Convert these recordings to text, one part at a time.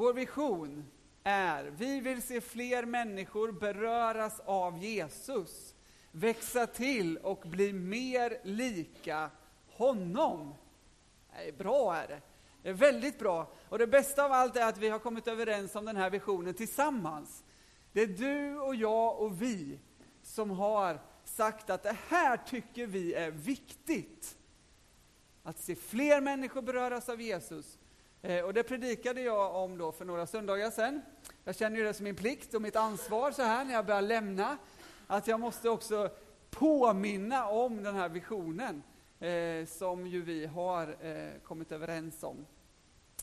vår vision är, vi vill se fler människor beröras av Jesus, växa till och bli mer lika honom. Det bra är det. Det är väldigt bra. Och det bästa av allt är att vi har kommit överens om den här visionen tillsammans. Det är du och jag och vi som har sagt att det här tycker vi är viktigt. Att se fler människor beröras av Jesus. Eh, och det predikade jag om då för några söndagar sedan. Jag känner ju det som min plikt och mitt ansvar så här när jag börjar lämna, att jag måste också påminna om den här visionen eh, som ju vi har eh, kommit överens om.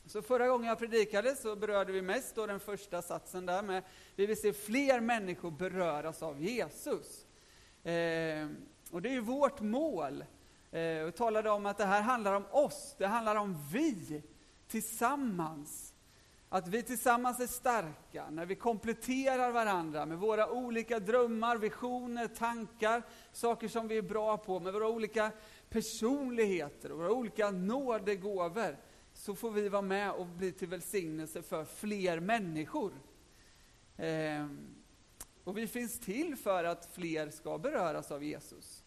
Så förra gången jag predikade så berörde vi mest då den första satsen där med vi vill se fler människor beröras av Jesus. Eh, och det är ju vårt mål. Eh, och talade om att det här handlar om oss, det handlar om vi tillsammans. Att vi tillsammans är starka när vi kompletterar varandra med våra olika drömmar, visioner, tankar, saker som vi är bra på, med våra olika personligheter och våra olika nådegåvor så får vi vara med och bli till välsignelse för fler människor. Eh, och vi finns till för att fler ska beröras av Jesus.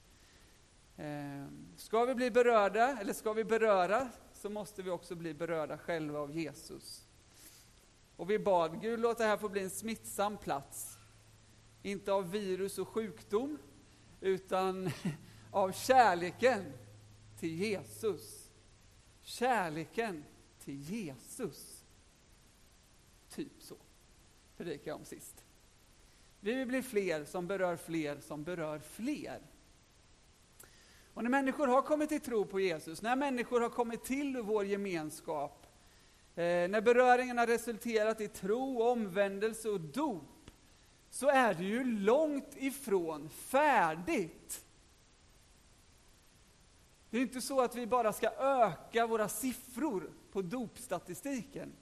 Eh, ska vi bli berörda, eller ska vi beröra, så måste vi också bli berörda själva av Jesus. Och vi bad, Gud låt det här få bli en smittsam plats. Inte av virus och sjukdom, utan av kärleken till Jesus. Kärleken till Jesus. Typ så predikade jag om sist. Vi vill bli fler som berör fler som berör fler. Och när människor har kommit till tro på Jesus, när människor har kommit till vår gemenskap, eh, när beröringen har resulterat i tro, omvändelse och dop, så är det ju långt ifrån färdigt. Det är inte så att vi bara ska öka våra siffror på dopstatistiken.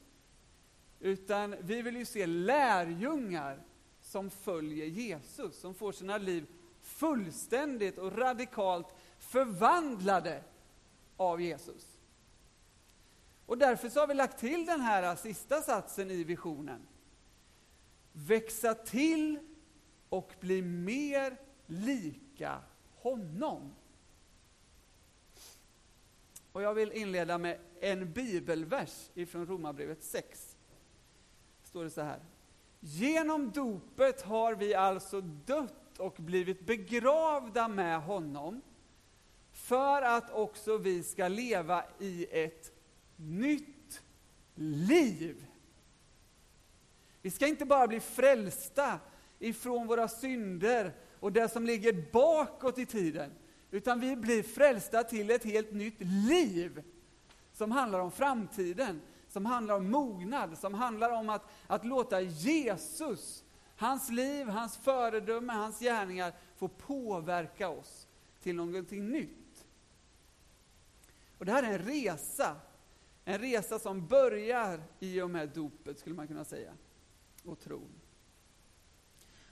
Utan vi vill ju se lärjungar som följer Jesus, som får sina liv fullständigt och radikalt förvandlade av Jesus. Och därför så har vi lagt till den här sista satsen i visionen. Växa till och bli mer lika honom. Och jag vill inleda med en bibelvers ifrån Romarbrevet 6. Står det så här. Genom dopet har vi alltså dött och blivit begravda med honom för att också vi ska leva i ett nytt liv. Vi ska inte bara bli frälsta ifrån våra synder och det som ligger bakåt i tiden, utan vi blir frälsta till ett helt nytt liv som handlar om framtiden, som handlar om mognad, som handlar om att, att låta Jesus, hans liv, hans föredöme, hans gärningar får påverka oss till någonting nytt. Och det här är en resa, en resa som börjar i och med dopet skulle man kunna säga, och tron.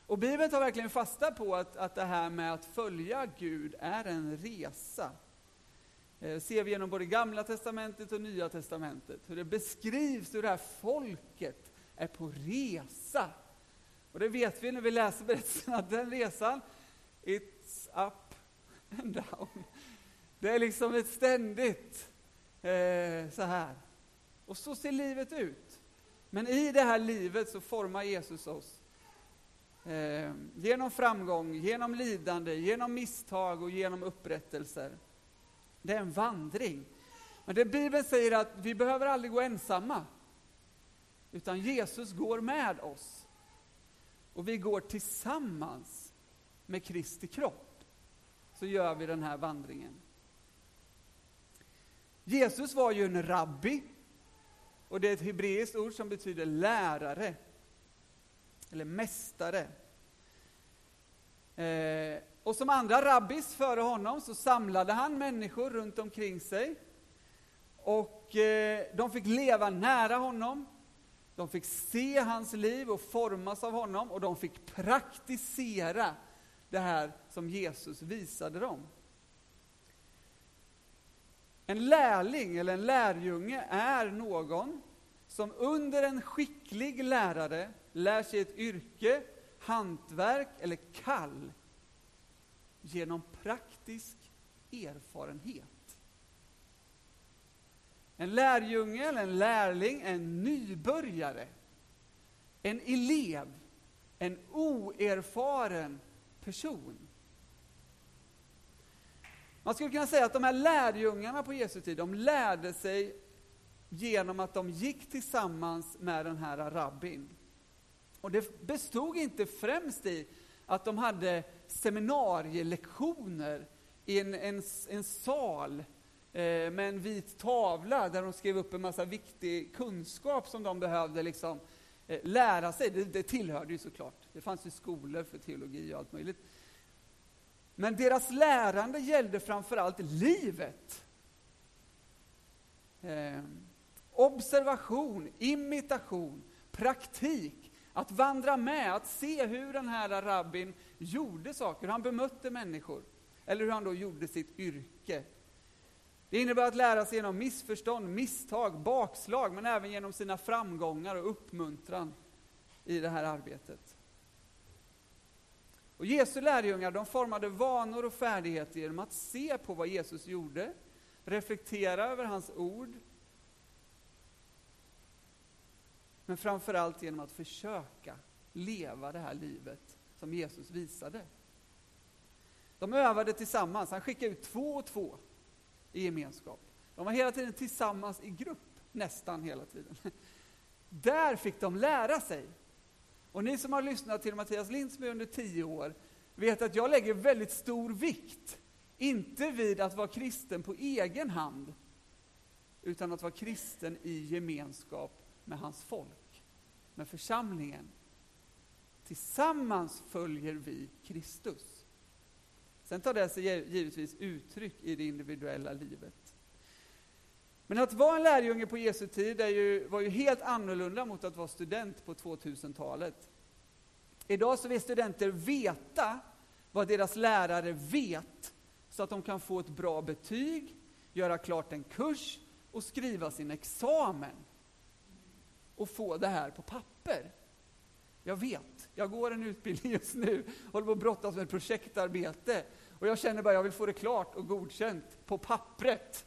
Och Bibeln tar verkligen fasta på att, att det här med att följa Gud är en resa. Eh, ser vi genom både Gamla Testamentet och Nya Testamentet, hur det beskrivs hur det här folket är på resa. Och det vet vi när vi läser berättelsen, att den resan, it's up and down. Det är liksom ett ständigt eh, så här. Och så ser livet ut. Men i det här livet så formar Jesus oss Eh, genom framgång, genom lidande, genom misstag och genom upprättelser. Det är en vandring. Men det Bibeln säger att vi behöver aldrig gå ensamma. Utan Jesus går med oss. Och vi går tillsammans med Kristi kropp. Så gör vi den här vandringen. Jesus var ju en rabbi. Och det är ett hebreiskt ord som betyder lärare eller mästare. Eh, och som andra rabbis före honom så samlade han människor runt omkring sig. Och eh, de fick leva nära honom. De fick se hans liv och formas av honom och de fick praktisera det här som Jesus visade dem. En lärling eller en lärjunge är någon som under en skicklig lärare lär sig ett yrke, hantverk eller kall genom praktisk erfarenhet. En lärjunge, eller en lärling, en nybörjare, en elev, en oerfaren person. Man skulle kunna säga att de här lärjungarna på Jesu tid, de lärde sig genom att de gick tillsammans med den här rabbin. Och det bestod inte främst i att de hade seminarielektioner i en, en, en sal eh, med en vit tavla där de skrev upp en massa viktig kunskap som de behövde liksom, eh, lära sig. Det, det tillhörde ju såklart. Det fanns ju skolor för teologi och allt möjligt. Men deras lärande gällde framförallt livet. Eh, observation, imitation, praktik, att vandra med, att se hur den här rabbin gjorde saker, hur han bemötte människor, eller hur han då gjorde sitt yrke. Det innebär att lära sig genom missförstånd, misstag, bakslag, men även genom sina framgångar och uppmuntran i det här arbetet. Och Jesu lärjungar de formade vanor och färdigheter genom att se på vad Jesus gjorde, reflektera över hans ord, men framför allt genom att försöka leva det här livet som Jesus visade. De övade tillsammans, han skickade ut två och två i gemenskap. De var hela tiden tillsammans i grupp, nästan hela tiden. Där fick de lära sig och ni som har lyssnat till Mattias Lindsby under tio år vet att jag lägger väldigt stor vikt, inte vid att vara kristen på egen hand, utan att vara kristen i gemenskap med hans folk, med församlingen. Tillsammans följer vi Kristus. Sen tar det alltså sig givetvis uttryck i det individuella livet. Men att vara en lärjunge på Jesu tid ju, var ju helt annorlunda mot att vara student på 2000-talet. Idag så vill studenter veta vad deras lärare vet, så att de kan få ett bra betyg, göra klart en kurs och skriva sin examen. Och få det här på papper. Jag vet, jag går en utbildning just nu, håller på att brottas med ett projektarbete. Och jag känner bara, jag vill få det klart och godkänt på pappret.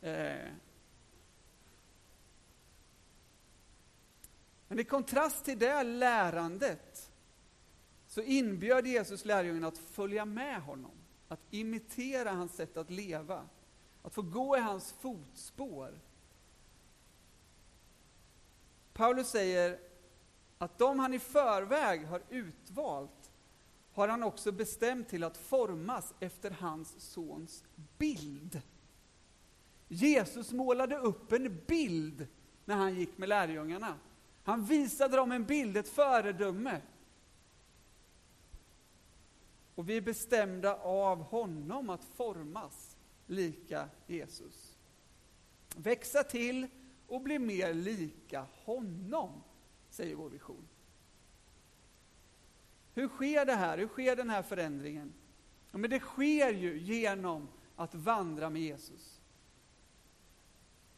Eh. Men i kontrast till det lärandet så inbjöd Jesus lärjungen att följa med honom, att imitera hans sätt att leva, att få gå i hans fotspår. Paulus säger att de han i förväg har utvalt har han också bestämt till att formas efter hans sons bild. Jesus målade upp en bild när han gick med lärjungarna. Han visade dem en bild, ett föredöme. Och vi är bestämda av honom att formas lika Jesus. Växa till och bli mer lika honom, säger vår vision. Hur sker det här? Hur sker den här förändringen? Ja, men det sker ju genom att vandra med Jesus.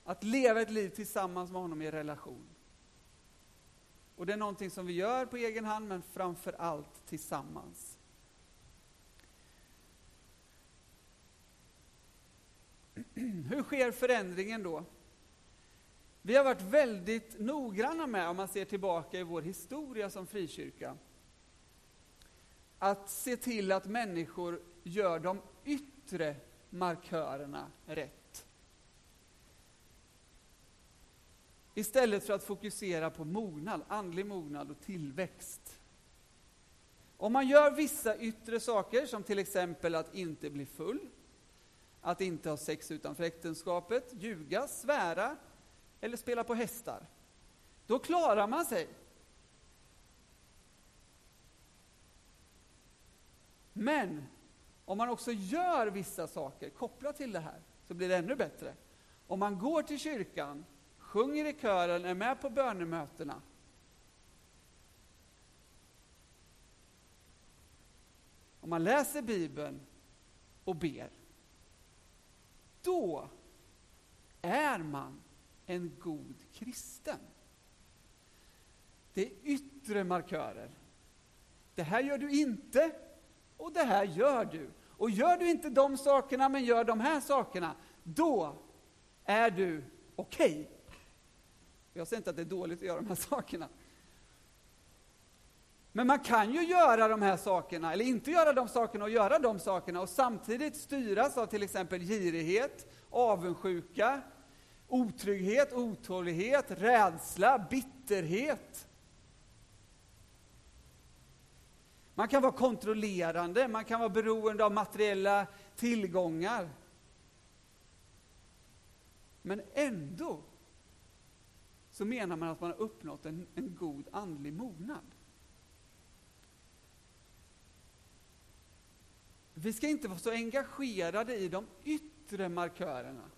Att leva ett liv tillsammans med honom i relation. Och det är någonting som vi gör på egen hand, men framför allt tillsammans. Hur sker förändringen då? Vi har varit väldigt noggranna med, om man ser tillbaka i vår historia som frikyrka, att se till att människor gör de yttre markörerna rätt. Istället för att fokusera på mognad, andlig mognad och tillväxt. Om man gör vissa yttre saker, som till exempel att inte bli full, att inte ha sex utanför äktenskapet, ljuga, svära eller spela på hästar, då klarar man sig. Men om man också gör vissa saker kopplat till det här, så blir det ännu bättre. Om man går till kyrkan, sjunger i kören, är med på bönemötena, om man läser Bibeln och ber, då är man en god kristen. Det är yttre markörer. Det här gör du inte och det här gör du. Och gör du inte de sakerna men gör de här sakerna, då är du okej. Okay. Jag säger inte att det är dåligt att göra de här sakerna. Men man kan ju göra de här sakerna, eller inte göra de sakerna och göra de sakerna och samtidigt styras av till exempel girighet, avundsjuka, otrygghet, otålighet, rädsla, bitterhet. Man kan vara kontrollerande, man kan vara beroende av materiella tillgångar. Men ändå så menar man att man har uppnått en, en god andlig mognad. Vi ska inte vara så engagerade i de yttre markörerna.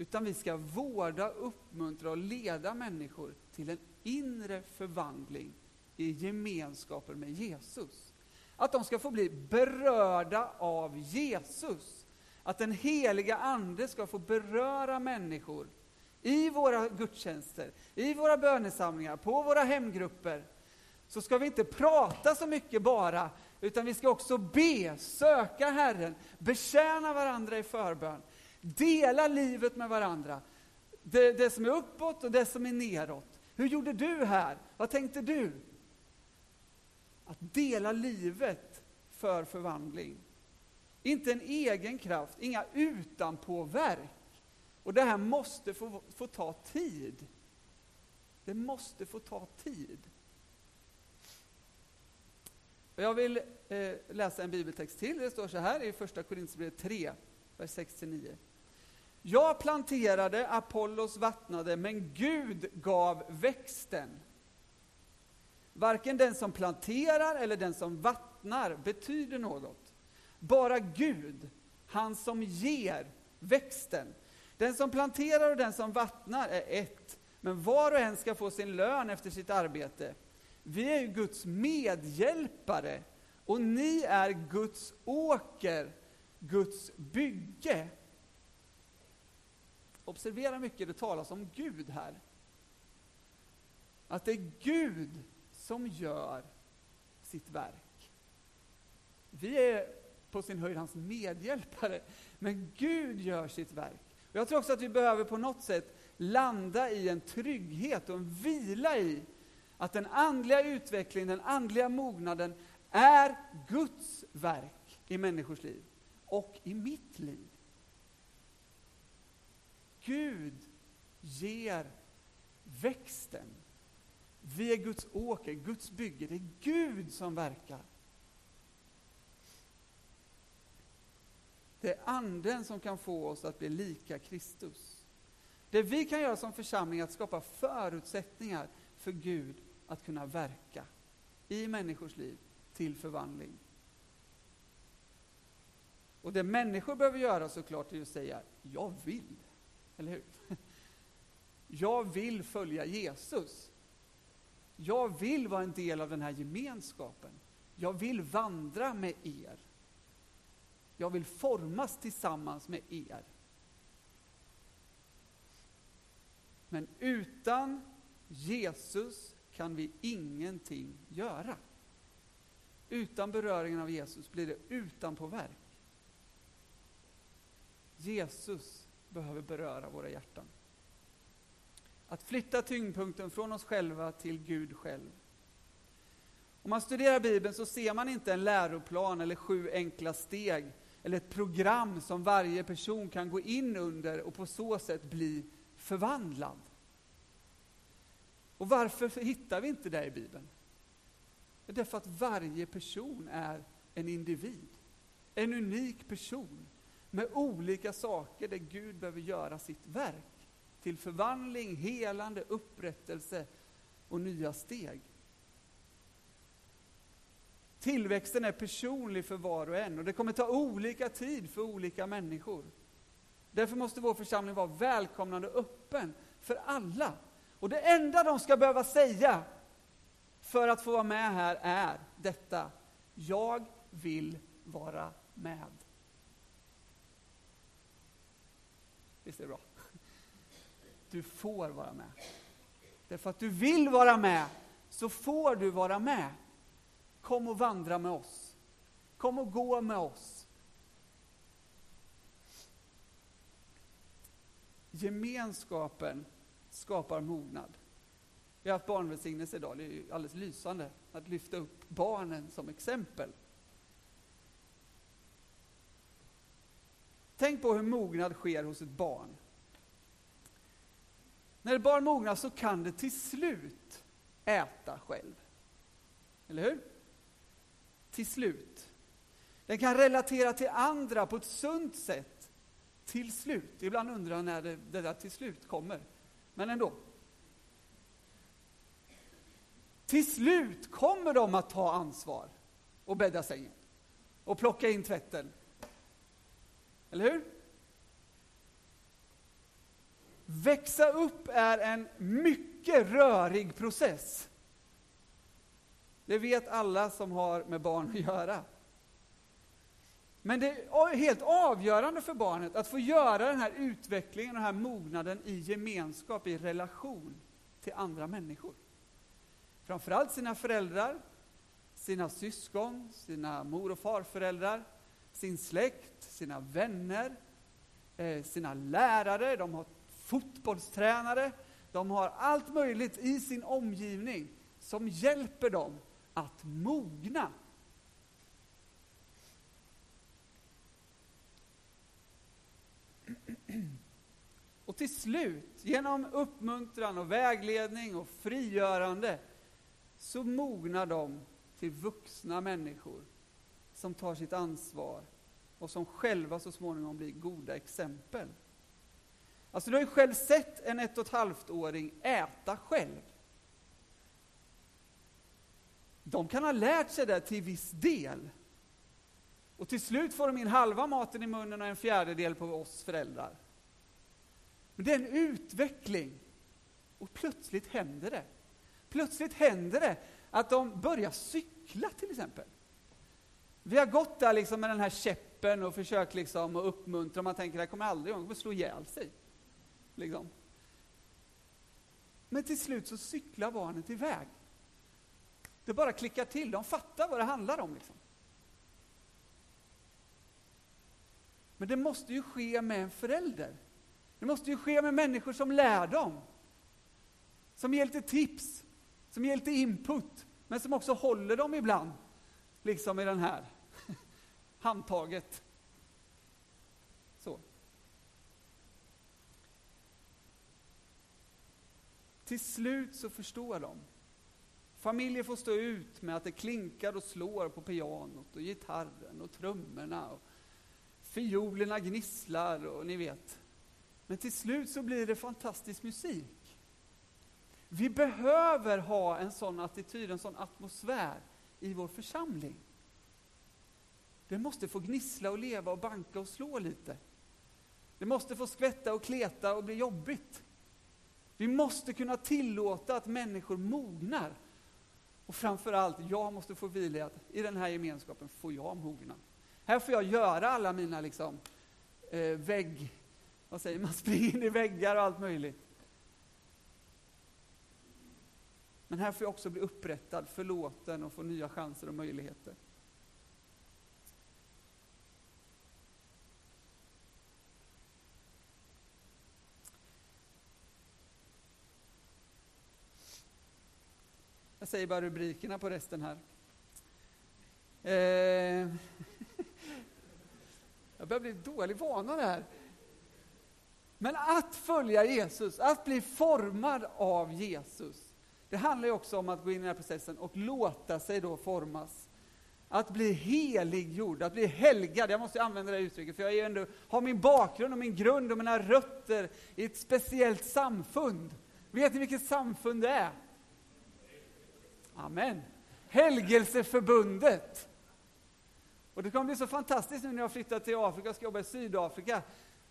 Utan vi ska vårda, uppmuntra och leda människor till en inre förvandling i gemenskapen med Jesus. Att de ska få bli berörda av Jesus. Att den heliga Ande ska få beröra människor i våra gudstjänster, i våra bönesamlingar, på våra hemgrupper. Så ska vi inte prata så mycket bara, utan vi ska också be, söka Herren, betjäna varandra i förbön, dela livet med varandra. Det, det som är uppåt och det som är neråt. Hur gjorde du här? Vad tänkte du? Att dela livet för förvandling. Inte en egen kraft, inga utanpåverk. Och det här måste få, få ta tid. Det måste få ta tid. Jag vill eh, läsa en bibeltext till. Det står så här i första Korinthierbrevet 3, vers 6-9. Jag planterade, Apollos vattnade, men Gud gav växten. Varken den som planterar eller den som vattnar betyder något. Bara Gud, han som ger växten. Den som planterar och den som vattnar är ett, men var och en ska få sin lön efter sitt arbete. Vi är ju Guds medhjälpare och ni är Guds åker, Guds bygge. Observera mycket det talas om Gud här. Att det är Gud som gör sitt verk. Vi är på sin höjd hans medhjälpare, men Gud gör sitt verk. Jag tror också att vi behöver på något sätt landa i en trygghet och en vila i att den andliga utvecklingen, den andliga mognaden är Guds verk i människors liv och i mitt liv. Gud ger växten. Vi är Guds åker, Guds bygge. Det är Gud som verkar. Det är Anden som kan få oss att bli lika Kristus. Det vi kan göra som församling är att skapa förutsättningar för Gud att kunna verka i människors liv till förvandling. Och det människor behöver göra såklart är att säga, jag vill. Eller hur? Jag vill följa Jesus. Jag vill vara en del av den här gemenskapen. Jag vill vandra med er. Jag vill formas tillsammans med er. Men utan Jesus kan vi ingenting göra. Utan beröringen av Jesus blir det utanpåverk. Jesus behöver beröra våra hjärtan. Att flytta tyngdpunkten från oss själva till Gud själv. Om man studerar Bibeln så ser man inte en läroplan eller sju enkla steg eller ett program som varje person kan gå in under och på så sätt bli förvandlad. Och varför hittar vi inte det i Bibeln? Det är därför att varje person är en individ, en unik person med olika saker där Gud behöver göra sitt verk till förvandling, helande, upprättelse och nya steg. Tillväxten är personlig för var och en och det kommer ta olika tid för olika människor. Därför måste vår församling vara välkomnande och öppen för alla. Och det enda de ska behöva säga för att få vara med här är detta. Jag vill vara med. Visst är det bra? du får vara med. Därför att du vill vara med, så får du vara med. Kom och vandra med oss. Kom och gå med oss. Gemenskapen skapar mognad. Vi har haft barnvälsignelse idag, det är alldeles lysande att lyfta upp barnen som exempel. Tänk på hur mognad sker hos ett barn. När ett barn mognar så kan det till slut äta själv. Eller hur? Till slut. Den kan relatera till andra på ett sunt sätt. Till slut. Ibland undrar jag när det, det där till slut kommer. Men ändå. Till slut kommer de att ta ansvar och bädda sängen och plocka in tvätten. Eller hur? Växa upp är en mycket rörig process. Det vet alla som har med barn att göra. Men det är helt avgörande för barnet att få göra den här utvecklingen och den här mognaden i gemenskap, i relation till andra människor. Framförallt sina föräldrar, sina syskon, sina mor och farföräldrar, sin släkt, sina vänner, eh, sina lärare, de har fotbollstränare, de har allt möjligt i sin omgivning som hjälper dem att mogna. Och till slut, genom uppmuntran och vägledning och frigörande, så mognar de till vuxna människor som tar sitt ansvar och som själva så småningom blir goda exempel. Alltså du har ju själv sett en ett och ett halvt-åring äta själv. De kan ha lärt sig det till viss del. Och till slut får de in halva maten i munnen och en fjärdedel på oss föräldrar. Men det är en utveckling. Och plötsligt händer det. Plötsligt händer det att de börjar cykla till exempel. Vi har gått där liksom med den här käppen och försökt liksom att uppmuntra. Man tänker att det kommer aldrig igång, kommer slå ihjäl sig. Liksom. Men till slut så cyklar barnet iväg. Det bara klickar till, de fattar vad det handlar om. Liksom. Men det måste ju ske med en förälder. Det måste ju ske med människor som lär dem. Som ger lite tips, som ger lite input, men som också håller dem ibland. Liksom i den här handtaget. Så. Till slut så förstår de. Familjer får stå ut med att det klinkar och slår på pianot och gitarren och trummorna. Och fiolerna gnisslar och ni vet. Men till slut så blir det fantastisk musik. Vi behöver ha en sån attityd, en sån atmosfär i vår församling. Det måste få gnissla och leva och banka och slå lite. Det måste få skvätta och kleta och bli jobbigt. Vi måste kunna tillåta att människor mognar. Och framför allt, jag måste få vila i att i den här gemenskapen får jag mogna. Här får jag göra alla mina liksom, eh, vägg... Vad säger man? Springa in i väggar och allt möjligt. Men här får jag också bli upprättad, förlåten och få nya chanser och möjligheter. Jag säger bara rubrikerna på resten här. Eh, jag börjar bli dålig vana det här. Men att följa Jesus, att bli formad av Jesus, det handlar ju också om att gå in i den här processen och låta sig då formas. Att bli heliggjord, att bli helgad. Jag måste använda det uttrycket, för jag är ändå, har min bakgrund och min grund och mina rötter i ett speciellt samfund. Vet ni vilket samfund det är? Amen. Helgelseförbundet. Och det kommer bli så fantastiskt nu när jag flyttar till Afrika och ska jobba i Sydafrika.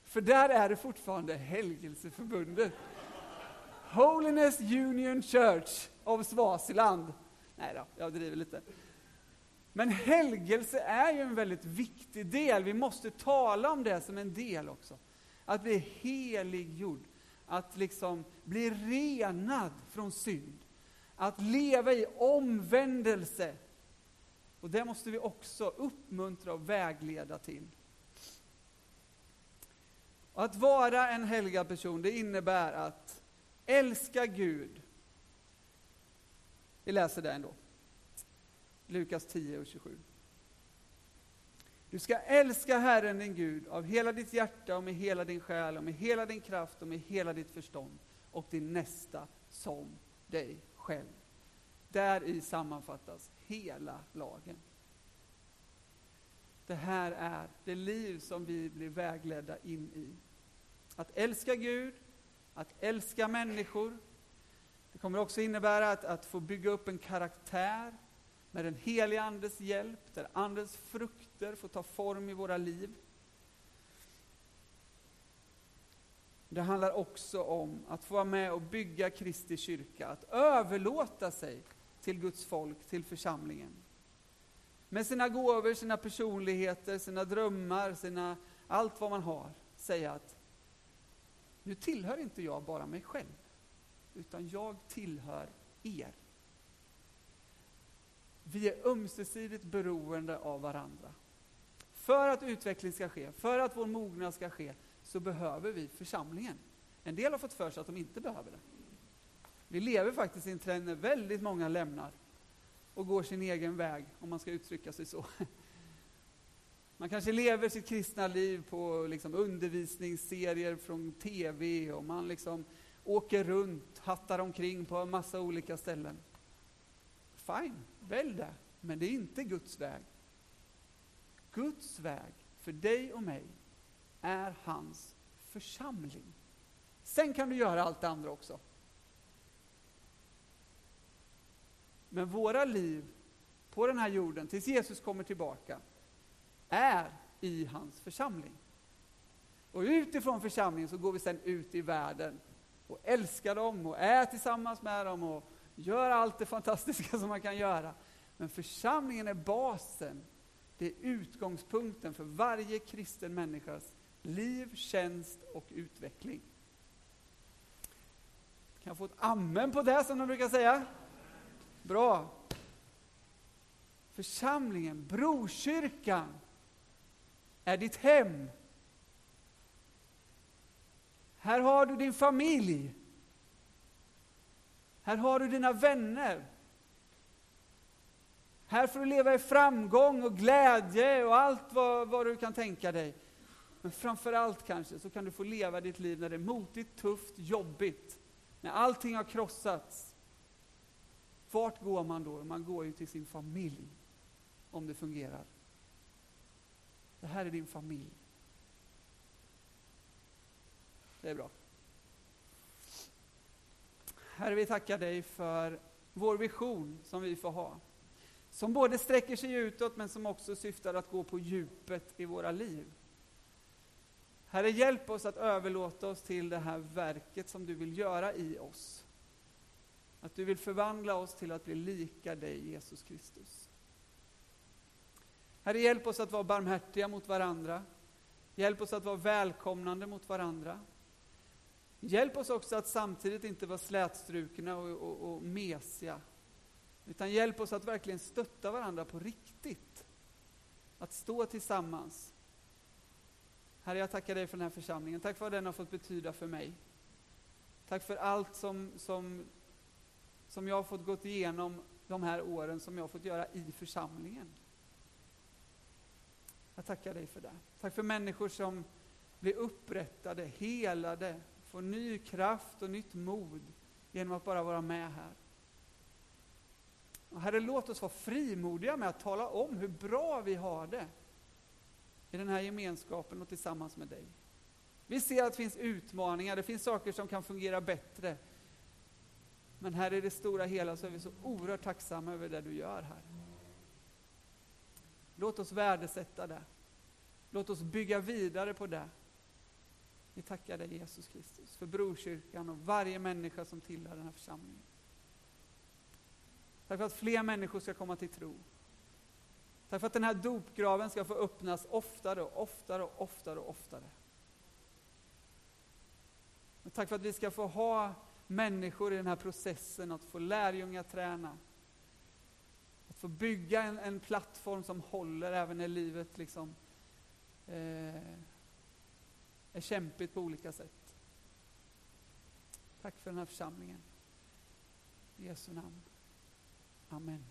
För där är det fortfarande Helgelseförbundet. Holiness Union Church of Swaziland. Nej då, jag driver lite. Men helgelse är ju en väldigt viktig del. Vi måste tala om det som en del också. Att bli heliggjord. att liksom bli renad från synd. Att leva i omvändelse. Och det måste vi också uppmuntra och vägleda till. Och att vara en helgad person, det innebär att älska Gud. Vi läser det ändå. Lukas 10 och 27. Du ska älska Herren din Gud av hela ditt hjärta och med hela din själ och med hela din kraft och med hela ditt förstånd och din nästa som dig själv. Där i sammanfattas hela lagen. Det här är det liv som vi blir vägledda in i. Att älska Gud, att älska människor. Det kommer också innebära att, att få bygga upp en karaktär med den heliga Andes hjälp, där Andens frukter får ta form i våra liv. Det handlar också om att få vara med och bygga Kristi kyrka, att överlåta sig till Guds folk, till församlingen. Med sina gåvor, sina personligheter, sina drömmar, sina, allt vad man har, säga att nu tillhör inte jag bara mig själv, utan jag tillhör er. Vi är ömsesidigt beroende av varandra. För att utveckling ska ske, för att vår mognad ska ske, så behöver vi församlingen. En del har fått för sig att de inte behöver det. Vi lever faktiskt i en trend när väldigt många lämnar och går sin egen väg, om man ska uttrycka sig så. Man kanske lever sitt kristna liv på liksom undervisningsserier från TV och man liksom åker runt, hattar omkring på en massa olika ställen. Fine, välj det, men det är inte Guds väg. Guds väg för dig och mig är hans församling. Sen kan du göra allt det andra också. Men våra liv på den här jorden, tills Jesus kommer tillbaka, är i hans församling. Och utifrån församlingen så går vi sen ut i världen och älskar dem och är tillsammans med dem och gör allt det fantastiska som man kan göra. Men församlingen är basen, det är utgångspunkten för varje kristen människas liv, tjänst och utveckling. Kan jag få ett amen på det som de brukar säga? Bra. Församlingen, brokyrkan, är ditt hem. Här har du din familj. Här har du dina vänner. Här får du leva i framgång och glädje och allt vad, vad du kan tänka dig. Men framför allt kanske så kan du få leva ditt liv när det är motigt, tufft, jobbigt. När allting har krossats. Vart går man då? Man går ju till sin familj. Om det fungerar. Det här är din familj. Det är bra. Herre, vi tackar dig för vår vision som vi får ha. Som både sträcker sig utåt men som också syftar att gå på djupet i våra liv. Herre, hjälp oss att överlåta oss till det här verket som du vill göra i oss. Att du vill förvandla oss till att bli lika dig, Jesus Kristus. Herre, hjälp oss att vara barmhärtiga mot varandra. Hjälp oss att vara välkomnande mot varandra. Hjälp oss också att samtidigt inte vara slätstrukna och, och, och mesiga. Utan hjälp oss att verkligen stötta varandra på riktigt. Att stå tillsammans. Herre, jag tackar dig för den här församlingen. Tack för vad den har fått betyda för mig. Tack för allt som, som, som jag har fått gått igenom de här åren, som jag har fått göra i församlingen. Jag tackar dig för det. Tack för människor som blir upprättade, helade, får ny kraft och nytt mod genom att bara vara med här. Och herre, låt oss vara frimodiga med att tala om hur bra vi har det i den här gemenskapen och tillsammans med dig. Vi ser att det finns utmaningar, det finns saker som kan fungera bättre. Men här i det stora hela så är vi så oerhört tacksamma över det du gör här. Låt oss värdesätta det. Låt oss bygga vidare på det. Vi tackar dig Jesus Kristus för Brokyrkan och varje människa som tillhör den här församlingen. Tack för att fler människor ska komma till tro. Tack för att den här dopgraven ska få öppnas oftare och oftare och oftare och oftare. Och tack för att vi ska få ha människor i den här processen, att få lärjungaträna. träna få bygga en, en plattform som håller även när livet liksom, eh, är kämpigt på olika sätt. Tack för den här församlingen. I Jesu namn. Amen.